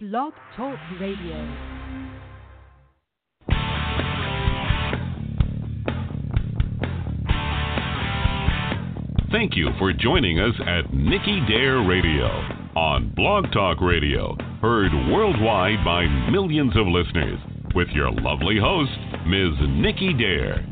Blog Talk Radio. Thank you for joining us at Nicky Dare Radio on Blog Talk Radio, heard worldwide by millions of listeners, with your lovely host, Ms. Nicky Dare.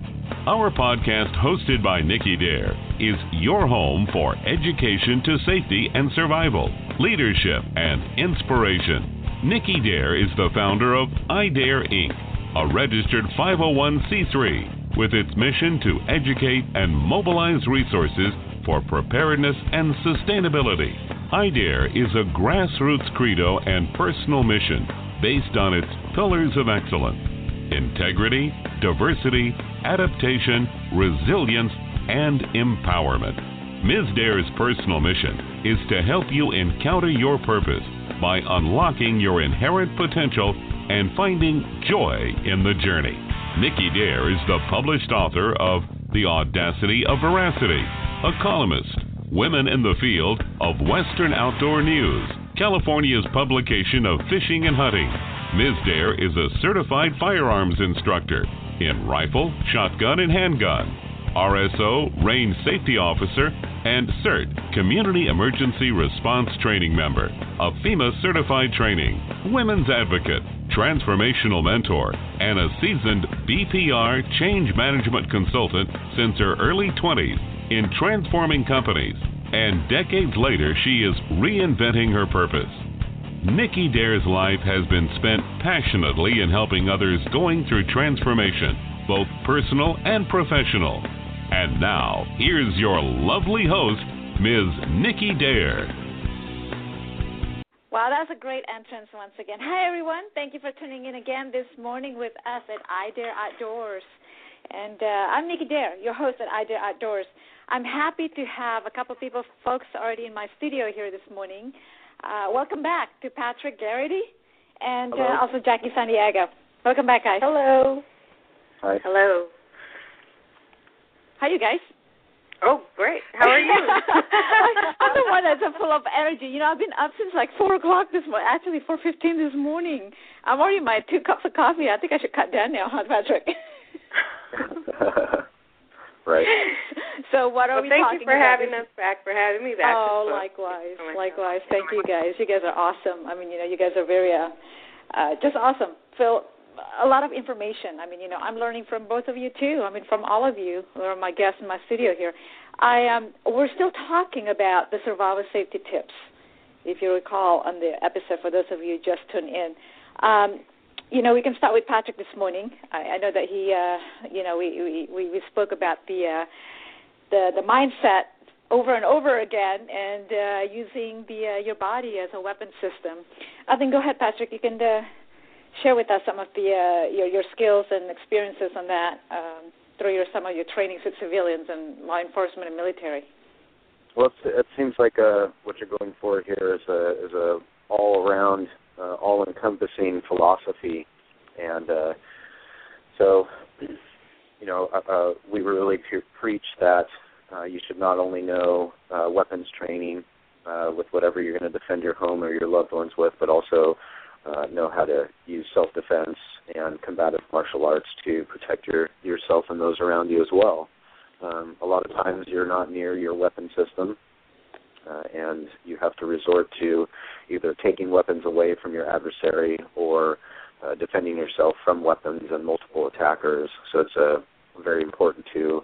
Our podcast, hosted by Nicky Dare, is your home for education to safety and survival, leadership and inspiration. Nicky Dare is the founder of iDare Inc., a registered 501c3 with its mission to educate and mobilize resources for preparedness and sustainability. iDare is a grassroots credo and personal mission based on its pillars of excellence integrity, diversity, adaptation, resilience, and empowerment. Ms. Dare's personal mission is to help you encounter your purpose by unlocking your inherent potential and finding joy in the journey. Nicky Dare is the published author of The Audacity of Veracity, a columnist, Women in the Field of Western Outdoor News, California's publication of Fishing and Hunting. Ms. Dare is a certified firearms instructor in rifle, shotgun, and handgun, RSO, range safety officer, and CERT, Community Emergency Response Training member, a FEMA certified training, women's advocate, transformational mentor, and a seasoned BPR change management consultant since her early 20s in transforming companies. And decades later, she is reinventing her purpose. Nicky Dare's life has been spent passionately in helping others going through transformation, both personal and professional. And now, here's your lovely host, Ms. Nicky Dare. Wow, that's a great entrance once again. Hi, everyone. Thank you for tuning in again this morning with us at iDare Outdoors. And uh, I'm Nicky Dare, your host at iDare Outdoors. I'm happy to have a couple of people, folks, already in my studio here this morning. Uh, welcome back to Patrick Garrity and uh, also Jackie Santiago. Welcome back, guys. Hello. Hi. Hello. How you guys? Oh, great. How are you? I'm the one that's full of energy. You know, I've been up since like four o'clock this morning. Actually, four fifteen this morning. I'm already my two cups of coffee. I think I should cut down now, huh, Patrick? right. So what are well, we thank talking you for about? having us back, for having me back. Oh, It's likewise, Oh likewise. God. Thank you guys. You guys are awesome. I mean, you know, you guys are very, uh, uh, just awesome. Phil, a lot of information. I mean, you know, I'm learning from both of you too. I mean, from all of you who are my guests in my studio here. I um, we're still talking about the survival safety tips, if you recall on the episode. For those of you just tuned in, um, you know, we can start with Patrick this morning. I, I know that he, uh, you know, we we we spoke about the uh, the the mindset over and over again and uh, using the uh, your body as a weapon system. I think go ahead, Patrick. You can uh, share with us some of the uh, your your skills and experiences on that um, through your some of your trainings with civilians and law enforcement and military. Well, it seems like uh, what you're going for here is a is a all around, uh, all encompassing philosophy, and uh, so you know uh, uh, we really pre- preach that uh, you should not only know uh, weapons training uh, with whatever you're going to defend your home or your loved ones with, but also uh, know how to use self-defense and combative martial arts to protect your yourself and those around you as well. Um, a lot of times you're not near your weapon system, uh, and you have to resort to either taking weapons away from your adversary or uh, defending yourself from weapons and multiple attackers. So it's uh, very important to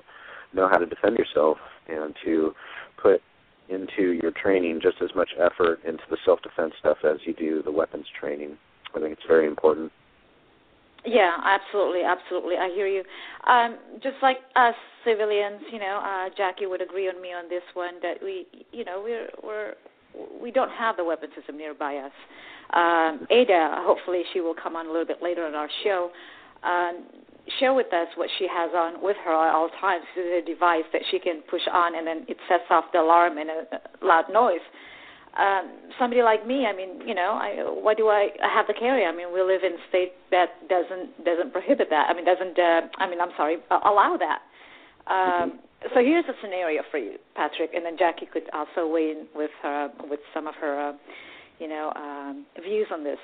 know how to defend yourself and to put into your training just as much effort into the self-defense stuff as you do the weapons training. I think it's very important. Yeah, absolutely, absolutely. I hear you. Um, just like us civilians, you know, uh, Jackie would agree on me on this one that we, you know, we're we're we don't have the weapon system nearby us. Um, Ada, hopefully, she will come on a little bit later on our show. Um, share with us what she has on with her at all times. This is a device that she can push on, and then it sets off the alarm and a loud noise. Um, somebody like me, I mean, you know, I, why do I, I have to carry? I mean, we live in a state that doesn't doesn't prohibit that. I mean, doesn't. Uh, I mean, I'm sorry, uh, allow that. Um, so here's a scenario for you, Patrick, and then Jackie could also weigh in with her with some of her uh, you know, um, views on this.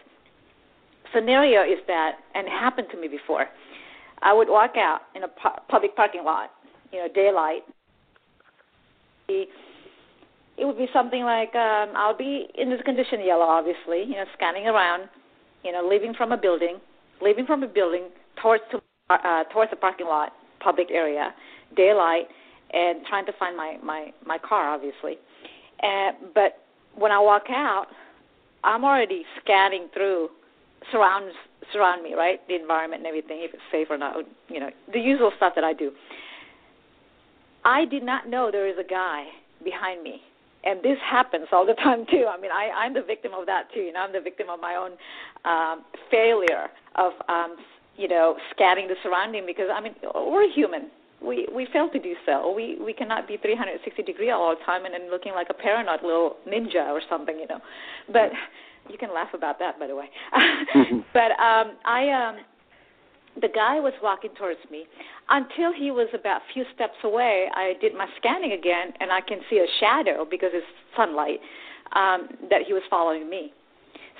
Scenario is that, and it happened to me before. I would walk out in a pu- public parking lot, you know, daylight. It would be something like um, I'll be in this condition yellow, obviously, you know, scanning around, you know, leaving from a building, leaving from a building towards to, uh, towards the parking lot, public area, daylight, and trying to find my my my car, obviously. And but when I walk out, I'm already scanning through surrounds surround me, right? The environment and everything, if it's safe or not, you know, the usual stuff that I do. I did not know there is a guy behind me. And this happens all the time too. I mean, I, I'm the victim of that too. You know, I'm the victim of my own um, failure of, um, you know, scanning the surrounding because I mean, we're human we we fail to do so. We we cannot be 360 degree all the time and then looking like a paranoid little ninja or something, you know. But you can laugh about that, by the way. but um, I um, the guy was walking towards me until he was about a few steps away. I did my scanning again, and I can see a shadow because it's sunlight um, that he was following me.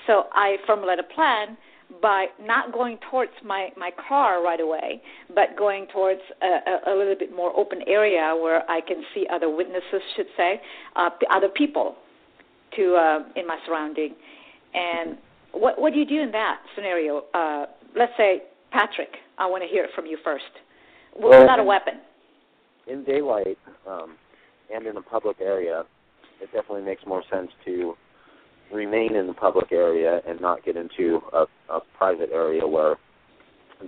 So I formulated a plan by not going towards my my car right away, but going towards a, a, a little bit more open area where I can see other witnesses, should say, uh, other people, to uh, in my surrounding. And what what do you do in that scenario? Uh, let's say Patrick, I want to hear it from you first. Well, without a weapon. In daylight um, and in a public area, it definitely makes more sense to remain in the public area and not get into a, a private area where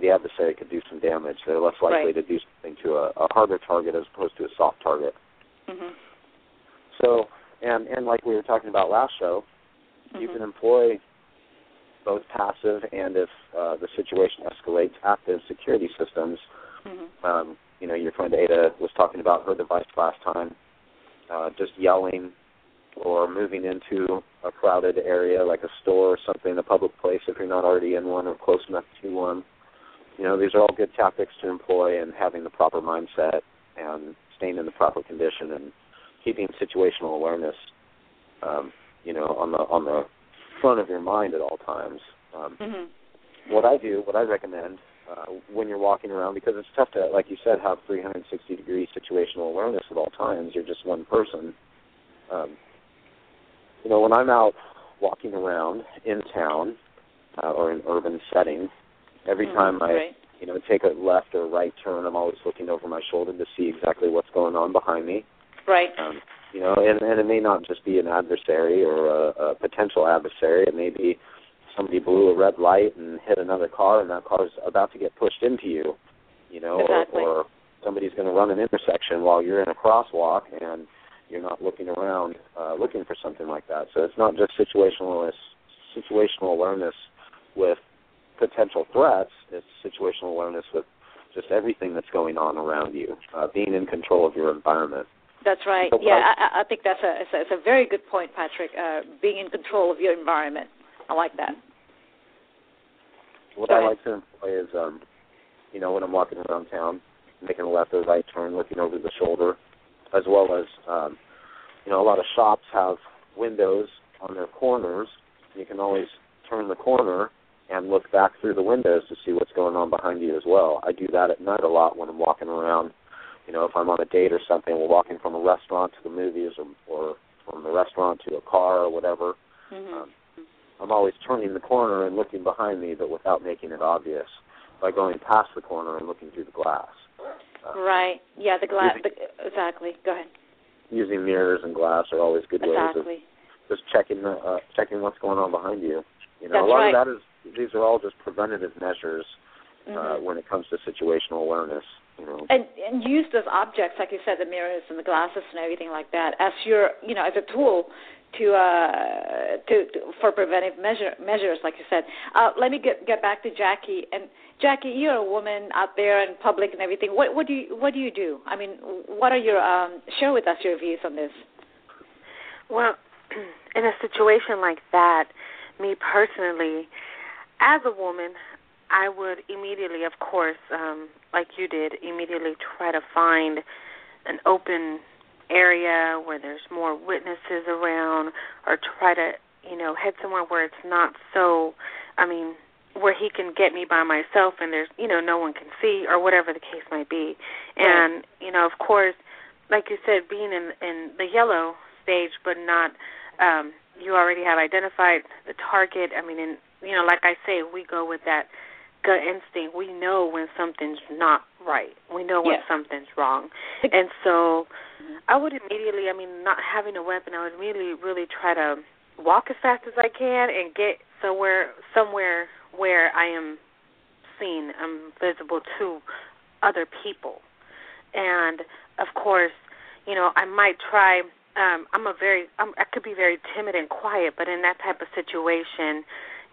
the adversary could do some damage. They're less likely right. to do something to a, a harder target as opposed to a soft target. Mm-hmm. So, and and like we were talking about last show, mm-hmm. you can employ both passive and if uh, the situation escalates, active security systems. Mm-hmm. Um, you know, your friend Ada was talking about her device last time, uh, just yelling or moving into a crowded area like a store or something, a public place if you're not already in one or close enough to one. You know, these are all good tactics to employ and having the proper mindset and staying in the proper condition and keeping situational awareness um, you know, on the on the front of your mind at all times. Um, mm-hmm. What I do, what I recommend uh, when you're walking around, because it's tough to, like you said, have 360 degree situational awareness at all times. You're just one person. Um, you know, when I'm out walking around in town uh, or in urban setting, every mm, time I, right. you know, take a left or right turn, I'm always looking over my shoulder to see exactly what's going on behind me. Right. Um, you know, and, and it may not just be an adversary or a, a potential adversary. It may be somebody blew a red light and hit another car, and that car's about to get pushed into you. You know, exactly. or, or somebody's going to run an intersection while you're in a crosswalk, and you're not looking around uh, looking for something like that. So it's not just situational situational awareness with potential threats. It's situational awareness with just everything that's going on around you, uh, being in control of your environment. That's right. So yeah, I, I think that's a it's, a it's a very good point, Patrick. Uh, being in control of your environment, I like that. What I like to employ is, um, you know, when I'm walking around town, making a left or right turn, looking over the shoulder, as well as, um, you know, a lot of shops have windows on their corners. You can always turn the corner and look back through the windows to see what's going on behind you as well. I do that at night a lot when I'm walking around. You know, if I'm on a date or something, we're walking from a restaurant to the movies, or, or from the restaurant to a car or whatever. Mm-hmm. Um, I'm always turning the corner and looking behind me, but without making it obvious by going past the corner and looking through the glass. Uh, right. Yeah. The glass. exactly. Go ahead. Using mirrors and glass are always good ways of just checking the, uh, checking what's going on behind you. You know, That's a lot right. of that is these are all just preventative measures uh, Mhm. when it comes to situational awareness. You know, and and use those objects like you said the mirrors and the glasses and everything like that as your you know as a tool to uh to, to for preventive measure measures like you said. Uh let me get get back to jackie. And jackie you're a woman out there in public and everything. What what do you what do you do? I mean what are your um share with us your views on this. Well, in a situation like that, me personally, as a woman, I would immediately, of course, um, like you did, immediately try to find an open area where there's more witnesses around, or try to you know, head somewhere where it's not so. I mean, where he can get me by myself and there's you know no one can see or whatever the case might be and right. you know of course like you said being in in the yellow stage but not um you already have identified the target i mean and you know like i say we go with that gut instinct we know when something's not right we know when yes. something's wrong and so i would immediately i mean not having a weapon i would immediately really try to walk as fast as i can and get somewhere somewhere where I am seen, I'm visible to other people. And of course, you know, I might try um I'm a very I'm, I could be very timid and quiet, but in that type of situation,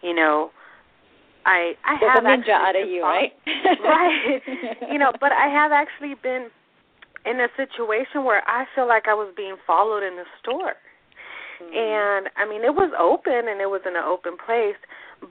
you know, I I There's have a ninja out of you, right? right. You know, but I have actually been in a situation where I feel like I was being followed in the store. Mm. And I mean, it was open and it was in an open place,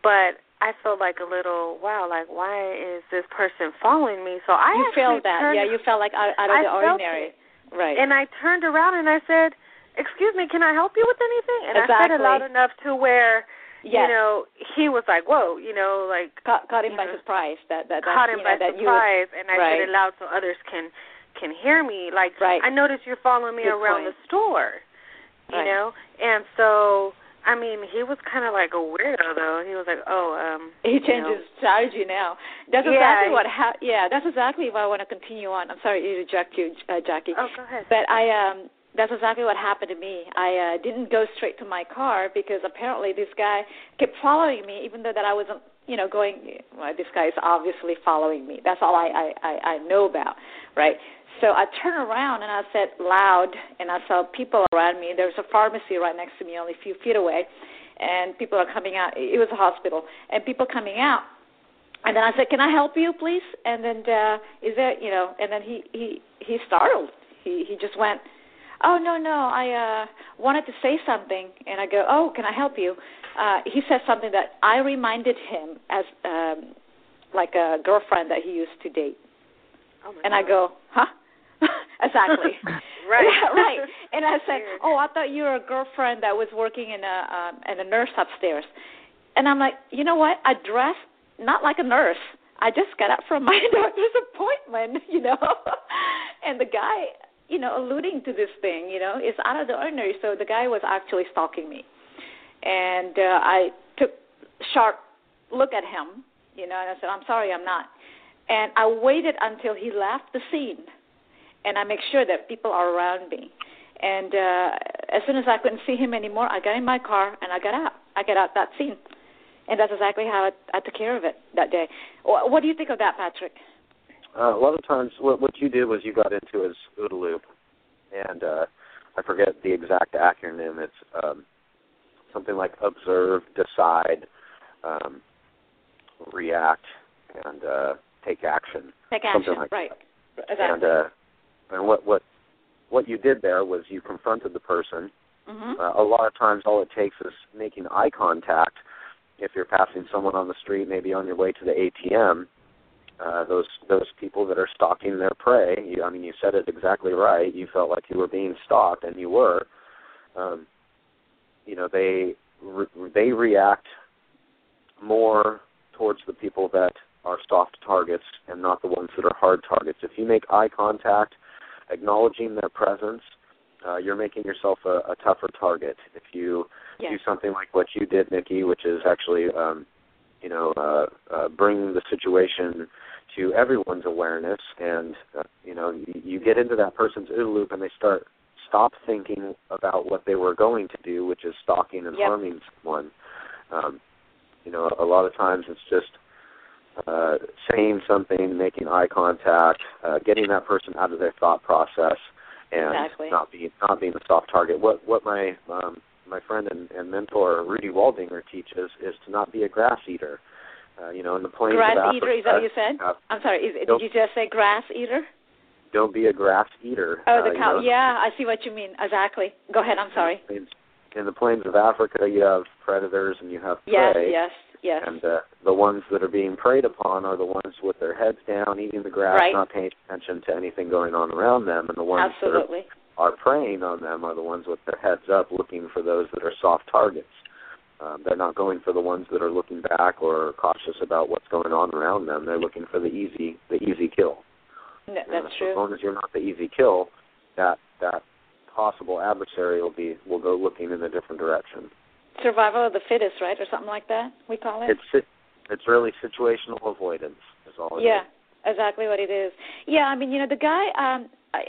but I felt like a little wow, like why is this person following me? So I you actually felt that, turned, yeah. You felt like out, out of I the ordinary, right? And I turned around and I said, "Excuse me, can I help you with anything?" And I said it loud enough to where yes. you know he was like, "Whoa," you know, like caught, caught him by know, surprise. That that caught that, him know, by that surprise, and I right. said it loud so others can can hear me. Like Right. I noticed you're following me Good around point. the store, you Right. know, and so I mean he was kind of like a weirdo though. He was like, "Oh, um." He you changes know. strategy now. That's Yeah, exactly what. Ha- yeah, that's exactly what I want to continue on. I'm sorry to interject you, uh, Jackie. Oh, go ahead. But I um that's exactly what happened to me. I uh didn't go straight to my car because apparently this guy kept following me even though that I wasn't, you know, going well, this guy is obviously following me. That's all I I I, I know about, right? So I turned around and I said loud and I saw people around me. There was a pharmacy right next to me only a few feet away and people are coming out. It was a hospital and people coming out and then I said, "Can I help you, please?" And then uh is there, you know, and then he he he startled. He he just went, "Oh no, no, I uh wanted to say something." And I go, "Oh, can I help you?" Uh he said something that I reminded him as um like a girlfriend that he used to date. Oh my And I go, "Huh?" exactly. Right. Yeah, right. And I said, "Oh, I thought you were a girlfriend that was working in a um and a nurse upstairs." And I'm like, "You know what? I dress not like a nurse. I just got up from my doctor's appointment, you know." and the guy, you know, alluding to this thing, you know, is out of the ordinary. So the guy was actually stalking me. And uh, I took sharp look at him, you know, and I said, "I'm sorry, I'm not." And I waited until he left the scene and I make sure that people are around me. And uh, as soon as I couldn't see him anymore, I got in my car and I got out. I got out that scene, and that's exactly how I, I took care of it that day. What do you think of that, Patrick? Uh, a lot of times, what what you did was you got into his OODA loop, and uh, I forget the exact acronym. It's um, something like observe, decide, um, react, and uh, take action. Take Something action, like right? And Exactly. uh, and what what what you did there was you confronted the person. hmm Uh, a lot of times, all it takes is making eye contact. If you're passing someone on the street, maybe on your way to the ATM, uh, those those people that are stalking their prey. You, I mean, you said it exactly right. You felt like you were being stalked, and you were. Um, you know, they re- they react more towards the people that are soft targets and not the ones that are hard targets. If you make eye contact, acknowledging their presence, uh, you're making yourself a, a tougher target. If you Yes. do something like what you did, Nicky, which is actually, um, you know, uh, uh, bring the situation to everyone's awareness, and uh, you know, you, you get into that person's OODA loop, and they start stop thinking about what they were going to do, which is stalking and Yep. harming someone. Um, you know, a lot of times it's just uh, saying something, making eye contact, uh, getting that person out of their thought process, and Exactly. not being not being a soft target. What what my um, my friend and, and mentor Rudy Waldinger teaches is to not be a grass eater. Uh, you know, in the plains Grass of eater, Africa, is that what you said? uh, I'm sorry. Is, did you just say grass eater? don't be a grass eater. Oh, uh, the you cow. know, Yeah, I see what you mean. Exactly. Go ahead. I'm sorry. In, in the plains of Africa, you have predators and you have Yes, prey. yes, yes. And uh, the ones that are being preyed upon are the ones with their heads down, eating the grass, Right. not paying attention to anything going on around them. And the ones Absolutely. that are, are preying on them are the ones with their heads up, looking for those that are soft targets. Um, they're not going for the ones that are looking back or cautious about what's going on around them. They're looking for the easy the easy kill. No, that's true. As long as you're not the easy kill, that that possible adversary will be will go looking in a different direction. Survival of the fittest, right, or something like that. We call it. It's it's really situational avoidance. Is all. It yeah, is. exactly what it is. Yeah, I mean, you know, the guy. um I,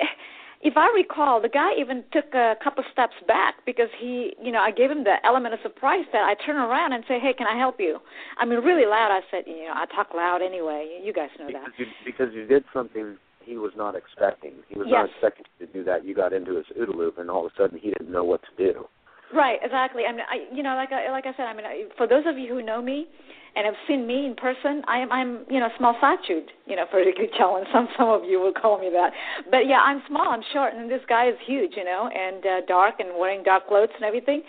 if I recall, the guy even took a couple steps back because he, you know, I gave him the element of surprise that I turn around and say, "Hey, can I help you?" I mean, really loud. I said, you know, I talk loud anyway. You guys know because that. you because you did something he was not expecting. He was Yes. not expecting you to do that. You got into his OODA loop, and all of a sudden he didn't know what to do. Right, exactly. I mean, I, you know, like I, like I said, I mean, I, for those of you who know me and have seen me in person, I am, I'm, you know, small statured, you know, for a good challenge. Some, some of you will call me that. But yeah, I'm small, I'm short, and this guy is huge, you know, and uh, dark and wearing dark clothes and everything.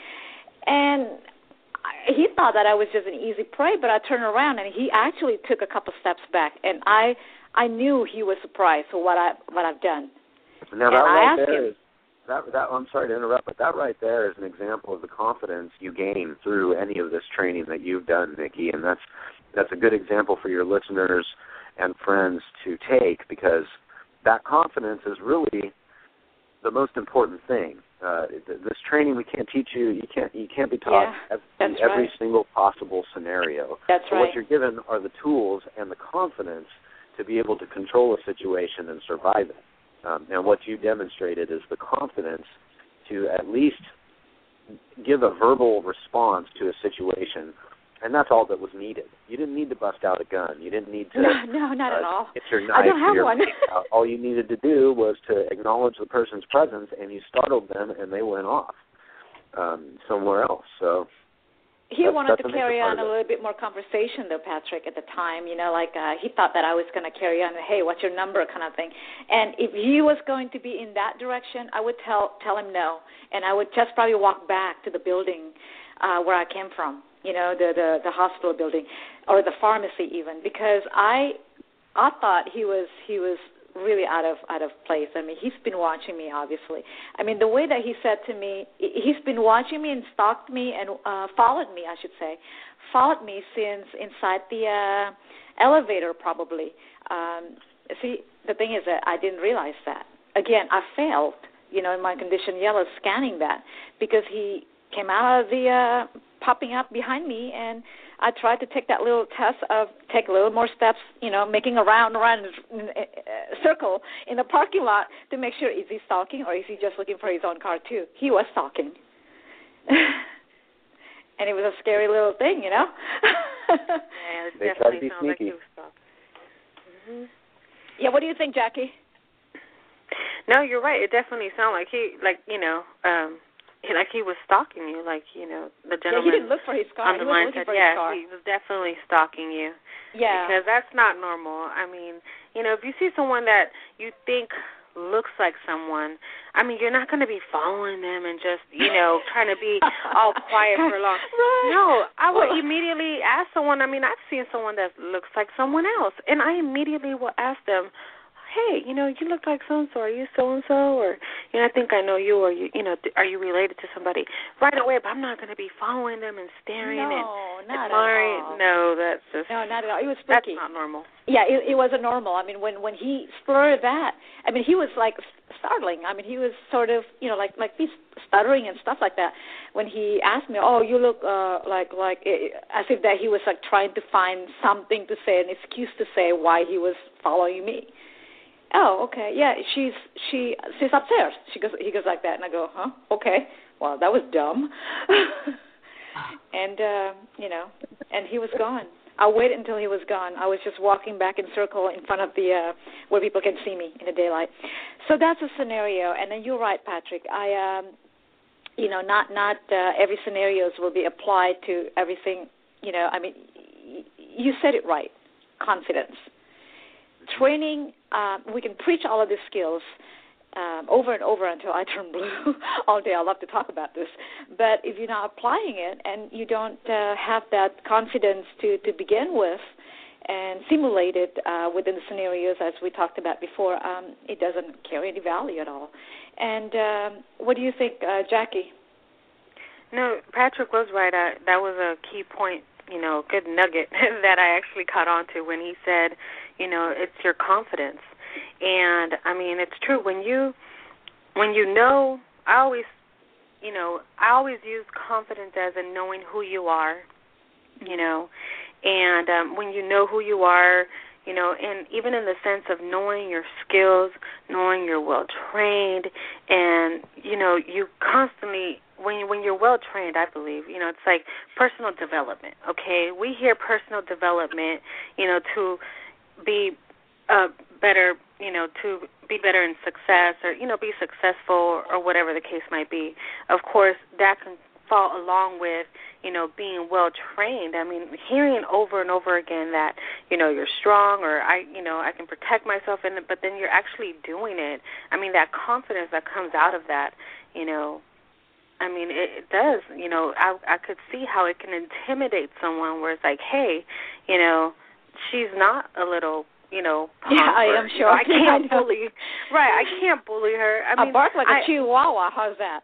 And I, he thought that I was just an easy prey, but I turned around and he actually took a couple steps back, and I, I knew he was surprised for what I, what I've done. Now And that I right there him- is that that I'm sorry to interrupt, but that right there is an example of the confidence you gain through any of this training that you've done, Nicky, and that's that's a good example for your listeners and friends to take because that confidence is really the most important thing. Uh, this training we can't teach you. You can't you can't be taught Yeah, every, every right. single possible scenario. That's But right. what you're given are the tools and the confidence to be able to control a situation and survive it. Um, and what you demonstrated is the confidence to at least give a verbal response to a situation, and that's all that was needed. You didn't need to bust out a gun. You didn't need to No, no, not at uh, all. get your knife I don't have your one. out. All you needed to do was to acknowledge the person's presence, and you startled them, and they went off um, somewhere else. So he That's- wanted that's to carry on a little bit more conversation though patrick at the time you know like uh he thought that i was going to carry on hey what's your number? kind of thing. And if he was going to be in that direction i would tell tell him no. And i would just probably walk back to the building uh where i came from you know the the the hospital building or the pharmacy even because i i thought he was he was really out of out of place. I mean, he's been watching me obviously. I mean, the way that he said to me, he's been watching me and stalked me and uh followed me, I should say. Followed me since inside the uh elevator probably. Um see, the thing is that I didn't realize that. Again, I failed, you know, in my condition yellow scanning that because he came out of the uh popping up behind me and I tried to take that little test of take a little more steps, you know, making a round around uh, circle in the parking lot to make sure is he stalking or is he just looking for his own car too. He was stalking, and it was a scary little thing, you know. Yeah, They try to definitely be sounds like sneaky. he was stalking. hmm yeah, what do you think, Jackie? No, you're right. It definitely sounded like he, like you know, um, he, like he was stalking you. Like you know, the gentleman. Yeah, he didn't look for his car. on He the was line looking said, yeah, he was definitely stalking you. yeah. Because that's not normal. I mean, you know, if you see someone that you think looks like someone, I mean, you're not going to be following them and just, you know, trying to be all quiet for long. Right. No, I would immediately ask someone. I mean, I've seen someone that looks like someone else, and I immediately will ask them, "Hey, you know, you look like so and so. Are you so and so? Or, you know, I think I know you. Or you, you know, are you related to somebody?" Right away, but I'm not going to be following them and staring no, and not admiring. at all. No, that's just No, not at all. It was that's not normal. Yeah, it, it wasn't normal. I mean, when when he splurred that, I mean, he was like startling. I mean, he was sort of, you know, like like he's stuttering and stuff like that. When he asked me, "Oh, you look uh like like eh, as if that he was like trying to find something to say, an excuse to say why he was following me." Oh, okay. Yeah, she's she she's upstairs. She goes he goes like that, and I go, "Huh? Okay. Well, that was dumb." and uh, you know, and he was gone. I waited until he was gone. I was just walking back in circle in front of the uh where people can see me in the daylight. So that's a scenario. And then you're right, Patrick. I um you know, not not uh, every scenarios will be applied to everything, you know, I mean you said it right. Confidence. Training uh, we can preach all of these skills um, over and over until I turn blue all day. I love to talk about this, but if you're not applying it and you don't uh, have that confidence to to begin with and simulate it uh, within the scenarios as we talked about before, um, it doesn't carry any value at all. And um, what do you think, uh, Jackie? No, Patrick was right. I, that was a key point, you know, good nugget that I actually caught on to when he said, you know, it's your confidence. And I mean, it's true when you when you know, I always, you know, I always use confidence as in knowing who you are, you know, and um when you know who you are, you know, and even in the sense of knowing your skills, knowing you're well trained, and you know, you constantly when you, when you're well trained, I believe, you know, it's like personal development. Okay, we hear personal development, you know, to be a better, you know, to be better in success or you know, be successful or whatever the case might be. Of course, that can fall along with you know being well trained i mean hearing over and over again that you know you're strong or i you know i can protect myself in it but then you're actually doing it i mean that confidence that comes out of that you know I mean, it, it does. You know, I I could see how it can intimidate someone. Where it's like, hey, you know, she's not a little, you know, yeah, I am sure. I can't bully. Right, I can't bully her. I mean, I bark like I, a chihuahua. How's that?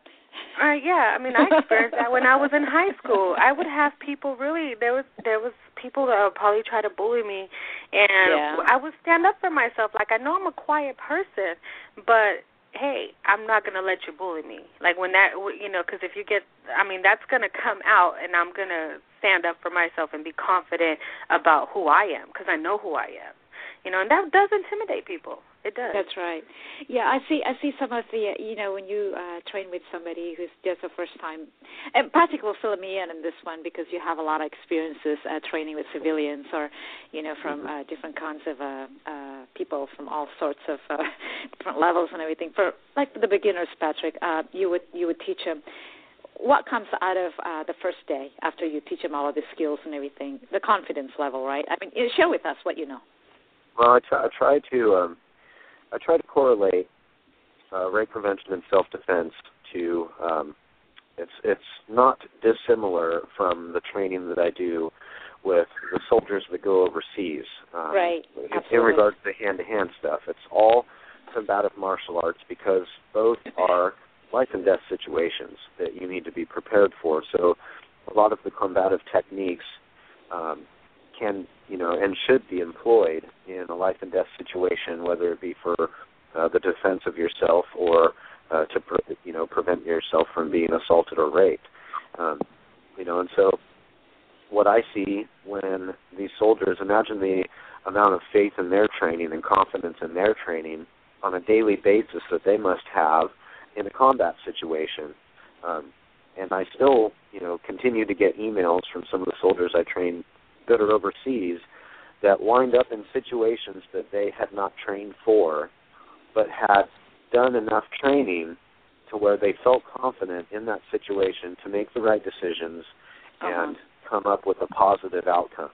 Uh, yeah, I mean, I experienced that when I was in high school. I would have people really. There was there was people that would probably try to bully me, and yeah. I would stand up for myself. Like I know I'm a quiet person, but hey, I'm not gonna let you bully me. Like when that, you know, because if you get, I mean, that's gonna come out, and I'm gonna stand up for myself and be confident about who I am, because I know who I am. You know, and that does intimidate people. It does. That's right. Yeah, I see. I see some of the. You know, when you uh, train with somebody who's just a first time, and Patrick will fill me in on this one because you have a lot of experiences uh, training with civilians or, you know, from mm-hmm. uh, different kinds of uh, uh, people from all sorts of uh, different levels and everything. For like the beginners, Patrick, uh, you would you would teach them what comes out of uh, the first day after you teach them all of the skills and everything, the confidence level, right? I mean, share with us what you know. Well, I try, I try to um, I try to correlate uh, rape prevention and self defense to um, it's it's not dissimilar from the training that I do with the soldiers that go overseas. Um, right. In, in regards to the hand to hand stuff, it's all combative martial arts because both are life and death situations that you need to be prepared for. So a lot of the combative techniques um, can you know and should be employed in a life and death situation, whether it be for uh, the defense of yourself or uh, to pre- you know prevent yourself from being assaulted or raped. Um, you know, and so what I see when these soldiers imagine the amount of faith in their training and confidence in their training on a daily basis that they must have in a combat situation. Um, and I still, you know, continue to get emails from some of the soldiers I train that are overseas that wind up in situations that they had not trained for, but had done enough training to where they felt confident in that situation to make the right decisions uh-huh. and come up with a positive outcome.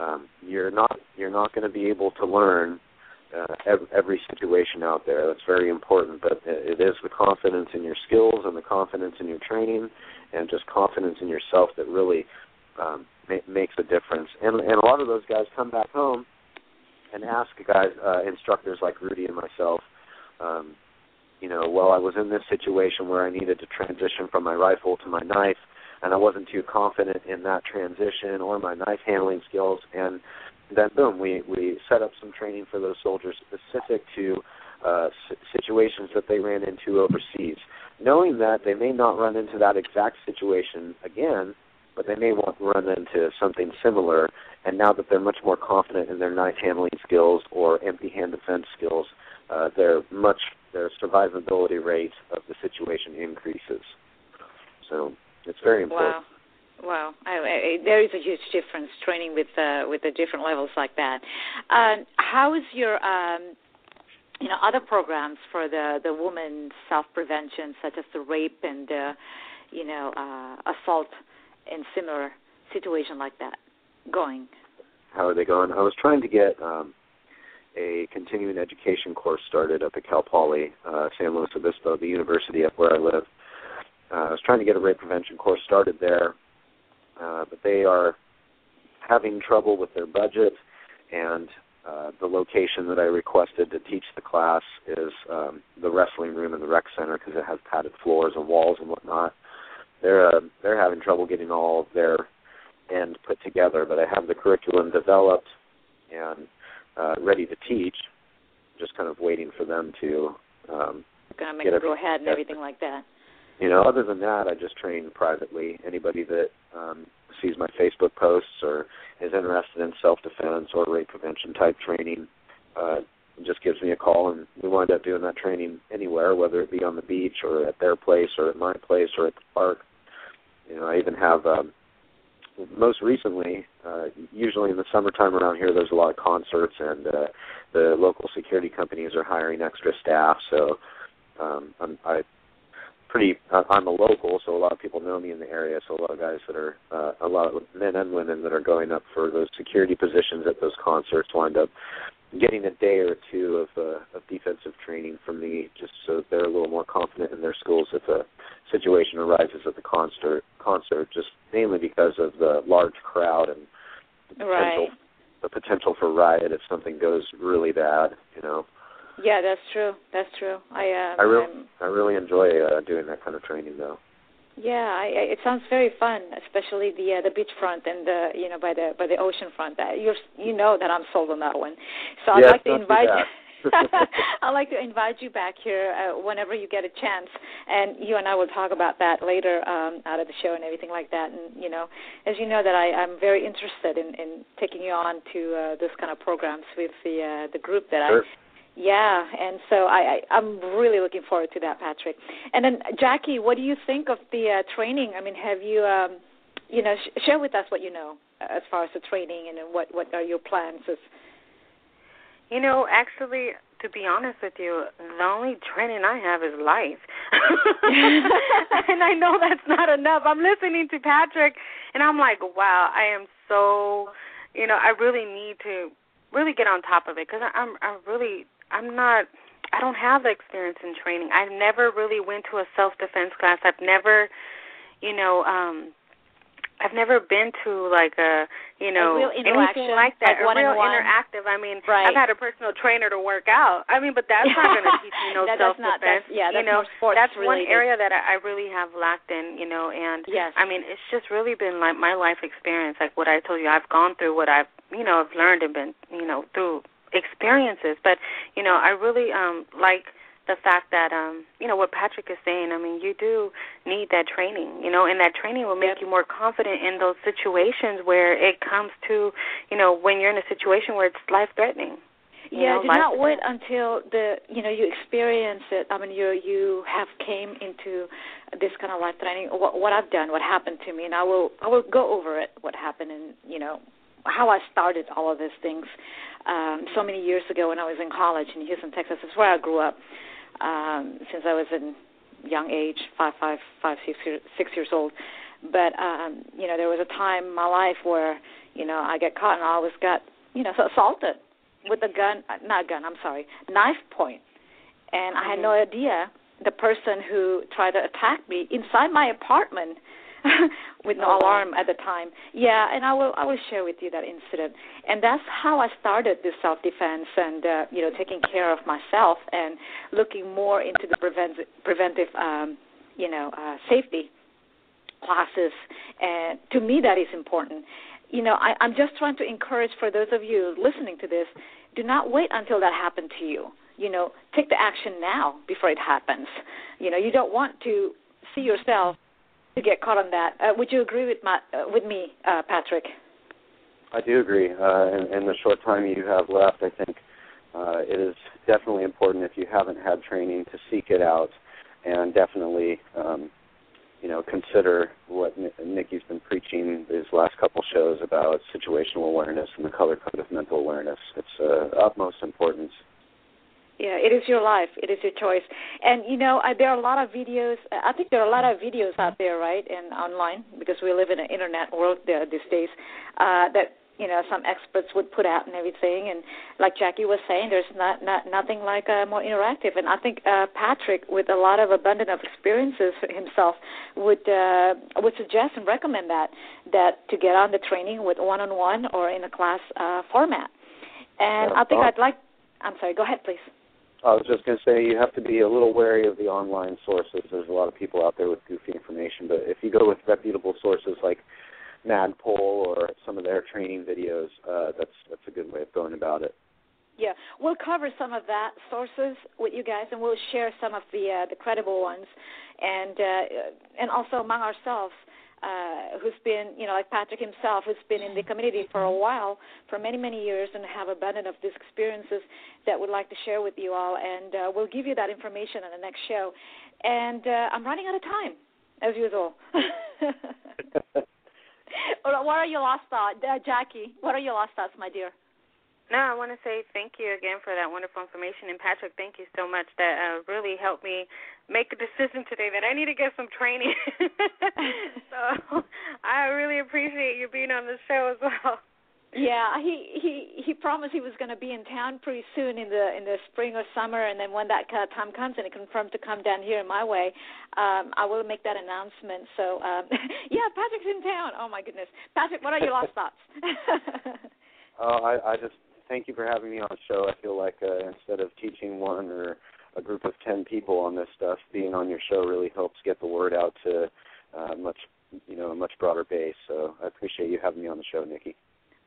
Um, you're not you're not going to be able to learn uh, every, every situation out there. That's very important, but it is the confidence in your skills and the confidence in your training and just confidence in yourself that really um, ma- makes a difference. And and a lot of those guys come back home and ask guys, uh, instructors like Rudy and myself, um, you know, well, I was in this situation where I needed to transition from my rifle to my knife, and I wasn't too confident in that transition or my knife handling skills, and then boom, we we set up some training for those soldiers specific to uh, situations that they ran into overseas, knowing that they may not run into that exact situation again, but they may want to run into something similar. And now that they're much more confident in their knife handling skills or empty hand defense skills, uh, their much their survivability rate of the situation increases. So it's very important. Wow. Wow, I, I, there is a huge difference training with uh, with the different levels like that. Um, how is your um, you know other programs for the the woman self prevention, such as the rape and uh, you know uh, assault in similar situation like that going? How are they going? I was trying to get um, a continuing education course started up at Cal Poly, uh, San Luis Obispo, the university up where I live. Uh, I was trying to get a rape prevention course started there, uh, but they are having trouble with their budget, and uh, the location that I requested to teach the class is um, the wrestling room in the rec center because it has padded floors and walls and whatnot they're uh, they're having trouble getting all of their end put together. But I have the curriculum developed and uh, ready to teach. Just kind of waiting for them to um, make it go ahead and everything like that. You know, other than that, I just train privately. Anybody that um, sees my Facebook posts or is interested in self-defense or rape prevention type training, uh, just gives me a call, and we wind up doing that training anywhere, whether it be on the beach or at their place or at my place or at the park. You know, I even have. Um, most recently, uh, usually in the summertime around here, there's a lot of concerts, and uh, the local security companies are hiring extra staff. So um, I'm, I pretty. I'm a local, so a lot of people know me in the area. So a lot of guys that are, uh, a lot of men and women that are going up for those security positions at those concerts wind up getting a day or two of uh, of defensive training from me, just so they're a little more confident in their schools if a situation arises at the concert. Concert, just mainly because of the large crowd and the potential right. the potential for riot if something goes really bad. You know. Yeah, that's true. That's true. I uh, I really I'm, I really enjoy uh, doing that kind of training though. Yeah, I, I, it sounds very fun, especially the uh, the beachfront and the you know by the by the ocean front. That you you know that I'm sold on that one. So I'd yeah, like to invite. I'd like to invite you back here uh, whenever you get a chance, and you and I will talk about that later um, out of the show and everything like that. And you know, as you know, that I, I'm very interested in, in taking you on to uh, this kind of programs with the uh, the group that Sure. I yeah, and so I, I I'm really looking forward to that, Patrick. And then Jackie, what do you think of the uh, training? I mean, have you um, you know sh- share with us what you know as far as the training and what what are your plans? As, You know, actually, to be honest with you, the only training I have is life. and I know that's not enough. I'm listening to Patrick and I'm like, wow, I am so, you know, I really need to really get on top of it cuz I'm I'm really I'm not I don't have the experience in training. I've never really went to a self-defense class. I've never, you know, um I've never been to like a you know real anything like that. like a real one-on-one. interactive. I mean, Right. I've had a personal trainer to work out. I mean, but that's not going to teach you no That- self not- defense. that's- yeah, you that's know, more sports that's one area that I, I really have lacked in. You know, and Yes. I mean, it's just really been like my life experience. Like what I told you, I've gone through what I've you know I've learned and been you know through experiences. But you know, I really um like the fact that um you know what Patrick is saying. I mean, you do need that training, you know, and that training will make Yep. you more confident in those situations where it comes to, you know, when you're in a situation where it's life threatening. Yeah, know, do not wait until the you know you experience it. I mean, you you have came into this kind of life training. What, what I've done, what happened to me, and I will I will go over it. What happened, and you know how I started all of these things um, so many years ago when I was in college in Houston, Texas. That's where I grew up um, since I was in young age, five, five, five, six, year, six years old. But um, you know, there was a time in my life where you know I got caught and I always got you know assaulted with a gun, not a gun. I'm sorry, knife point, and I had no idea the person who tried to attack me inside my apartment with no Oh, wow. alarm at the time. Yeah, and I will I will share with you that incident. And that's how I started this self defense and uh, you know taking care of myself and looking more into the prevent preventive um, you know uh, safety classes. And to me, that is important. You know, I, I'm just trying to encourage for those of you listening to this, do not wait until that happened to you. You know, take the action now before it happens. You know, you don't want to see yourself to get caught on that. Uh, would you agree with my uh, with me, uh, Patrick? I do agree. Uh, in, in the short time you have left, I think uh, it is definitely important if you haven't had training to seek it out, and definitely, um, you know, consider what Ni- Nicky's been preaching these last couple shows about situational awareness and the color code of mental awareness. It's uh, utmost importance. Yeah, it is your life. It is your choice. And you know, I, there are a lot of videos. I think there are a lot of videos out there, right, and online because we live in an internet world there these days. Uh, that you know some experts would put out and everything. And like Jackie was saying, there's not not nothing like uh, more interactive. And I think uh, Patrick, with a lot of abundant of experiences himself, would uh, would suggest and recommend that that to get on the training with one-on-one or in a class uh, format. And Yeah, I think well- I'd like. I'm sorry. Go ahead, please. I was just going to say you have to be a little wary of the online sources. There's a lot of people out there with goofy information, but if you go with reputable sources like Magpul or some of their training videos, uh, that's that's a good way of going about it. Yeah, we'll cover some of that sources with you guys, and we'll share some of the uh, the credible ones, and uh, and also among ourselves uh, who's been, you know, like Patrick himself, who's been in the community for a while, for many, many years, and have abundant of these experiences that would like to share with you all. And uh, we'll give you that information on the next show. And uh, I'm running out of time, as usual. what are your last thoughts, uh, Jackie? What are your last thoughts, my dear? No, I want to say thank you again for that wonderful information. And Patrick, thank you so much. That uh, really helped me make a decision today that I need to get some training. so I really appreciate you being on the show as well. Yeah, he he he promised he was going to be in town pretty soon in the in the spring or summer, and then when that time comes and he confirmed to come down here in my way, um, I will make that announcement. So um, yeah, Patrick's in town. Oh my goodness, Patrick, what are your last thoughts? Oh, I, I just thank you for having me on the show. I feel like uh, instead of teaching one or a group of ten people on this stuff, being on your show really helps get the word out to uh, much you know a much broader base. So I appreciate you having me on the show, Nicky.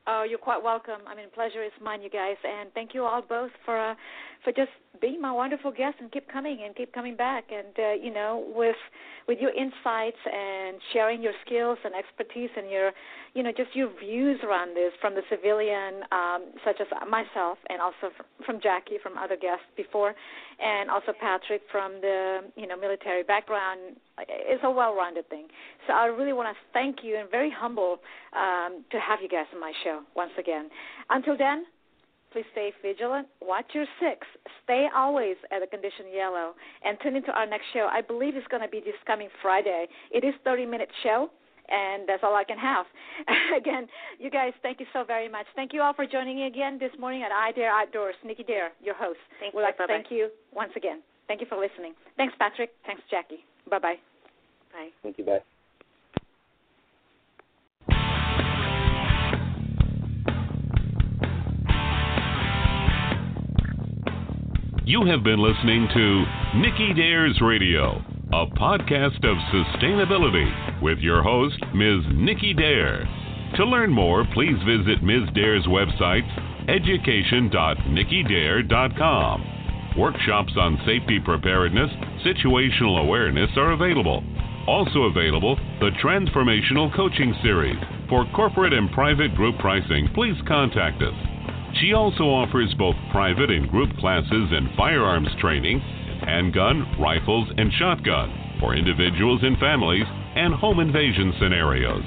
Oh, you're quite welcome. I mean, pleasure is mine, you guys, and thank you all both for uh, for just being my wonderful guests and keep coming and keep coming back. And uh, you know, with with your insights and sharing your skills and expertise and your, you know, just your views around this from the civilian, um, such as myself, and also from Jackie, from other guests before, and also Patrick from the, you know, military background. It's a well-rounded thing. So I really want to thank you and very humble um, to have you guys on my show once again. Until then, Please stay vigilant. Watch your six. Stay always at the condition yellow. And tune into our next show. I believe it's going to be this coming Friday. It is 30 minute show. And that's all I can have. again, you guys, thank you so very much. Thank you all for joining me again this morning at I Dare Outdoors. Nicky Dare, your host. Thank We'd you. like to thank you once again. Thank you for listening. Thanks, Patrick. Thanks, Jackie. Bye-bye. Bye. Thank you, bye. You have been listening to Nicky Dares Radio, a podcast of sustainability with your host, Ms. Nicky Dare. To learn more, please visit Ms. Dare's website, education.nickydare.com. Workshops on safety preparedness, situational awareness are available. Also available, the Transformational Coaching Series. For corporate and private group pricing, please contact us. She also offers both private and group classes in firearms training, handgun, rifles, and shotgun for individuals and families, and home invasion scenarios.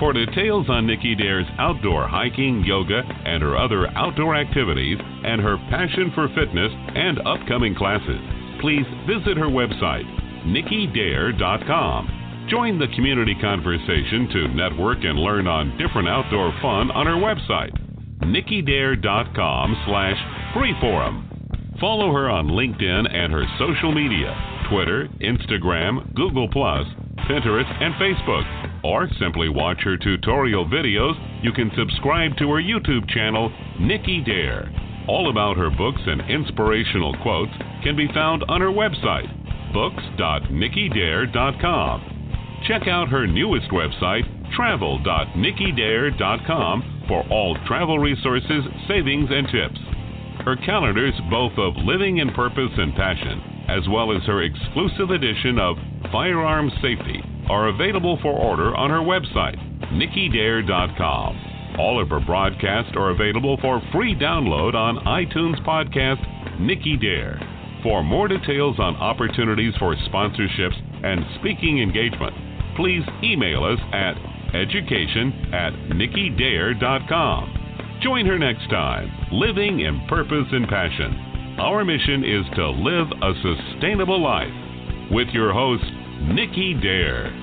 For details on Nicky Dare's outdoor hiking, yoga, and her other outdoor activities, and her passion for fitness and upcoming classes, please visit her website, nickydare.com. Join the community conversation to network and learn on different outdoor fun on her website nickydare.com slash freeforum. Follow her on LinkedIn and her social media, Twitter, Instagram, Google+, Pinterest, and Facebook. Or simply watch her tutorial videos. You can subscribe to her YouTube channel, Nicky Dare. All about her books and inspirational quotes can be found on her website, books.nickydare.com. Check out her newest website, travel.nickydare.com for all travel resources, savings, and tips. Her calendars, both of Living in Purpose and Passion, as well as her exclusive edition of Firearms Safety, are available for order on her website, nickydare.com. All of her broadcasts are available for free download on iTunes Podcast Nicky Dare. For more details on opportunities for sponsorships and speaking engagement, please email us at education at nickydare.com. Join her next time, living in purpose and passion. Our mission is to live a sustainable life with your host, Nicky Dare.